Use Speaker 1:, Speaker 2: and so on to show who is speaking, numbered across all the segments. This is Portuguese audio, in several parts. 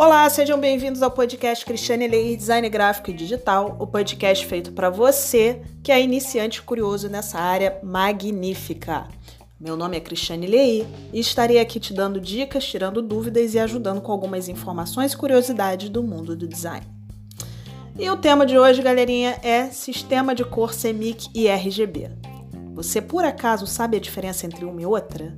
Speaker 1: Olá, sejam bem-vindos ao podcast Cristiane Leir Design Gráfico e Digital, o podcast feito para você que é iniciante curioso nessa área magnífica. Meu nome é Cristiane Leir e estarei aqui te dando dicas, tirando dúvidas e ajudando com algumas informações e curiosidades do mundo do design. E o tema de hoje, galerinha, é sistema de cor CMYK e RGB. Você por acaso sabe a diferença entre uma e outra?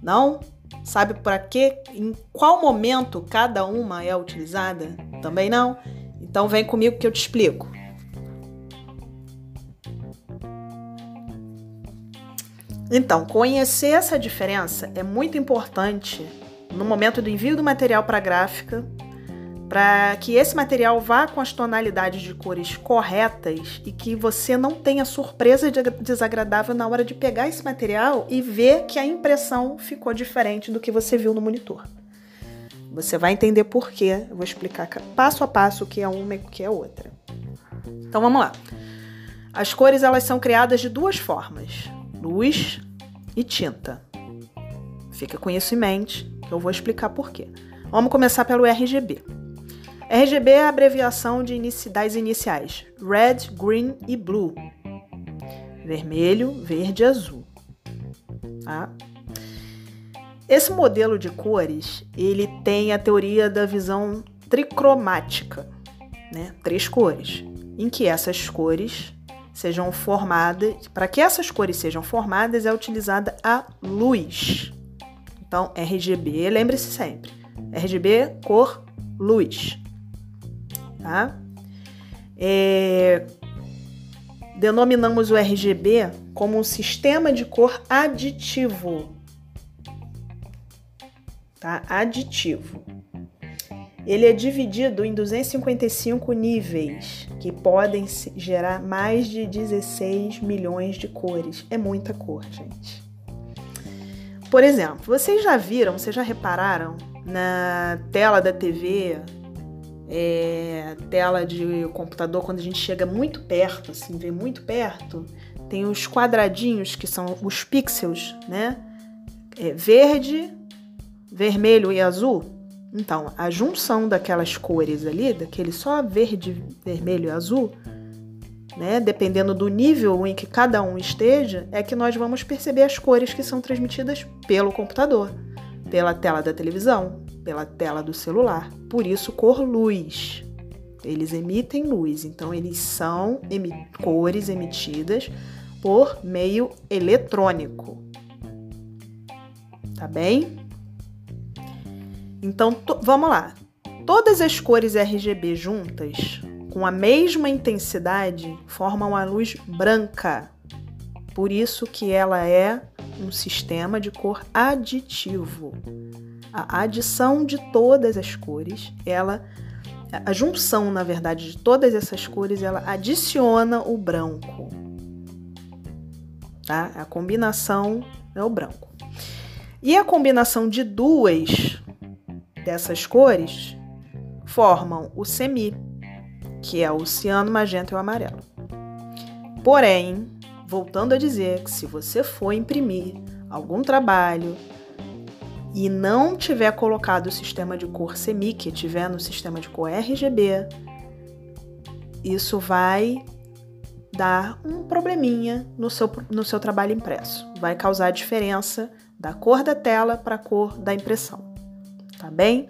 Speaker 1: Não? Sabe para que, em qual momento cada uma é utilizada? Também não? Então vem comigo que eu te explico. Então, conhecer essa diferença é muito importante no momento do envio do material para a gráfica para que esse material vá com as tonalidades de cores corretas e que você não tenha surpresa desagradável na hora de pegar esse material e ver que a impressão ficou diferente do que você viu no monitor. Você vai entender por quê. Eu vou explicar passo a passo o que é uma e o que é outra. Então vamos lá. As cores elas são criadas de duas formas: luz e tinta. Fica com isso em mente, que eu vou explicar por quê. Vamos começar pelo RGB. RGB é a abreviação de inici das iniciais Red, Green e Blue. Vermelho, verde e azul. Tá? Esse modelo de cores, ele tem a teoria da visão tricromática, né? Três cores, em que essas cores sejam formadas, para que essas cores sejam formadas é utilizada a luz. Então, RGB, lembre-se sempre. RGB, cor, luz tá? É, denominamos o RGB como um sistema de cor aditivo, tá? Aditivo. Ele é dividido em 255 níveis, que podem gerar mais de 16 milhões de cores. É muita cor, gente. Por exemplo, vocês já viram, vocês já repararam na tela da TV é, tela de computador, quando a gente chega muito perto, assim, vê muito perto, tem os quadradinhos que são os pixels, né? É, verde, vermelho e azul. Então, a junção daquelas cores ali, daquele só verde, vermelho e azul, né, dependendo do nível em que cada um esteja, é que nós vamos perceber as cores que são transmitidas pelo computador, pela tela da televisão, pela tela do celular. Por isso, cor luz. Eles emitem luz, então eles são emi cores emitidas por meio eletrônico. Tá bem? Então, vamos lá. Todas as cores RGB juntas, com a mesma intensidade, formam a luz branca. Por isso que ela é um sistema de cor aditivo a adição de todas as cores, ela a junção, na verdade, de todas essas cores, ela adiciona o branco. Tá? A combinação é o branco. E a combinação de duas dessas cores formam o semi, que é o ciano, magenta e o amarelo. Porém, voltando a dizer que se você for imprimir algum trabalho e não tiver colocado o sistema de cor CMYK, tiver no sistema de cor RGB, isso vai dar um probleminha no seu, no seu trabalho impresso. Vai causar diferença da cor da tela para a cor da impressão. Tá bem?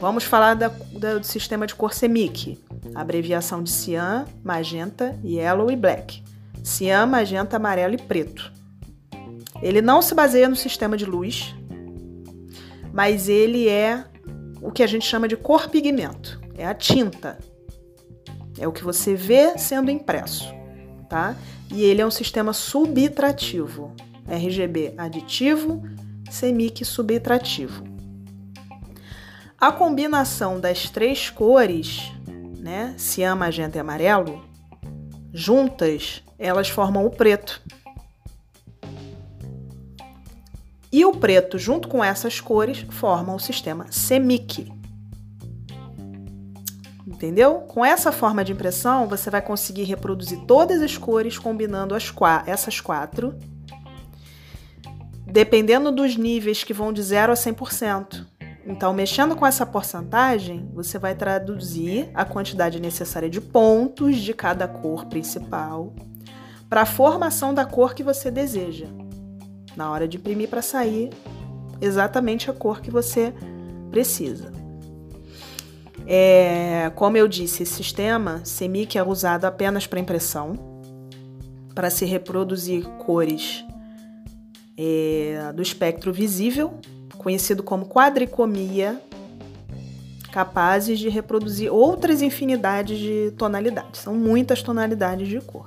Speaker 1: Vamos falar da, da, do sistema de cor CMYK, abreviação de cian, magenta, yellow e black. Cian, magenta, amarelo e preto. Ele não se baseia no sistema de luz, mas ele é o que a gente chama de cor pigmento, é a tinta. É o que você vê sendo impresso, tá? E ele é um sistema subtrativo. RGB aditivo, CMYK subtrativo. A combinação das três cores, né, cian, magenta e amarelo, juntas, elas formam o preto. E o preto, junto com essas cores, formam o sistema CMYK. Entendeu? Com essa forma de impressão, você vai conseguir reproduzir todas as cores combinando as essas quatro, dependendo dos níveis que vão de 0 a 100%. Então, mexendo com essa porcentagem, você vai traduzir a quantidade necessária de pontos de cada cor principal para a formação da cor que você deseja. Na hora de imprimir para sair exatamente a cor que você precisa. É, como eu disse, esse sistema CMYK é usado apenas para impressão, para se reproduzir cores é, do espectro visível, conhecido como quadricomia, capazes de reproduzir outras infinidades de tonalidades. São muitas tonalidades de cor.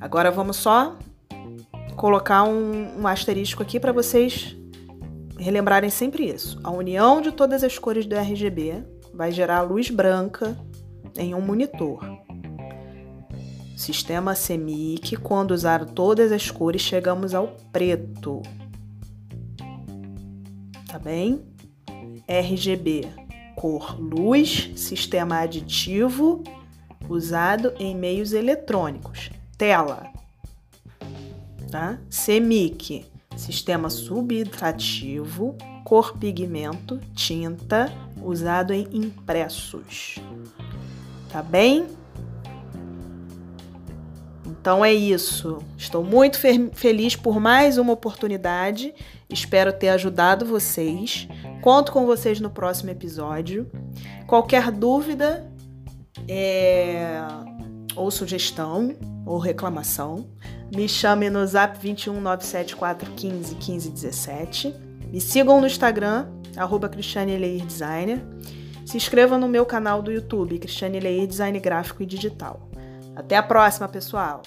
Speaker 1: Agora vamos só colocar um, um asterisco aqui para vocês relembrarem sempre isso. A união de todas as cores do RGB vai gerar luz branca em um monitor. Sistema CMYK, quando usar todas as cores, chegamos ao preto. Tá bem? RGB, cor luz, sistema aditivo, usado em meios eletrônicos. Tela. Tá? Sistema subtrativo, cor pigmento, tinta, usado em impressos. Tá bem? Então é isso. Estou muito feliz por mais uma oportunidade. Espero ter ajudado vocês. Conto com vocês no próximo episódio. Qualquer dúvida é... ou sugestão ou reclamação, me chame no zap 21 97415 1517. Me sigam no Instagram, arroba Cristiane Leir Designer. Se inscreva no meu canal do YouTube, Cristiane Leir Design Gráfico e Digital. Até a próxima, pessoal!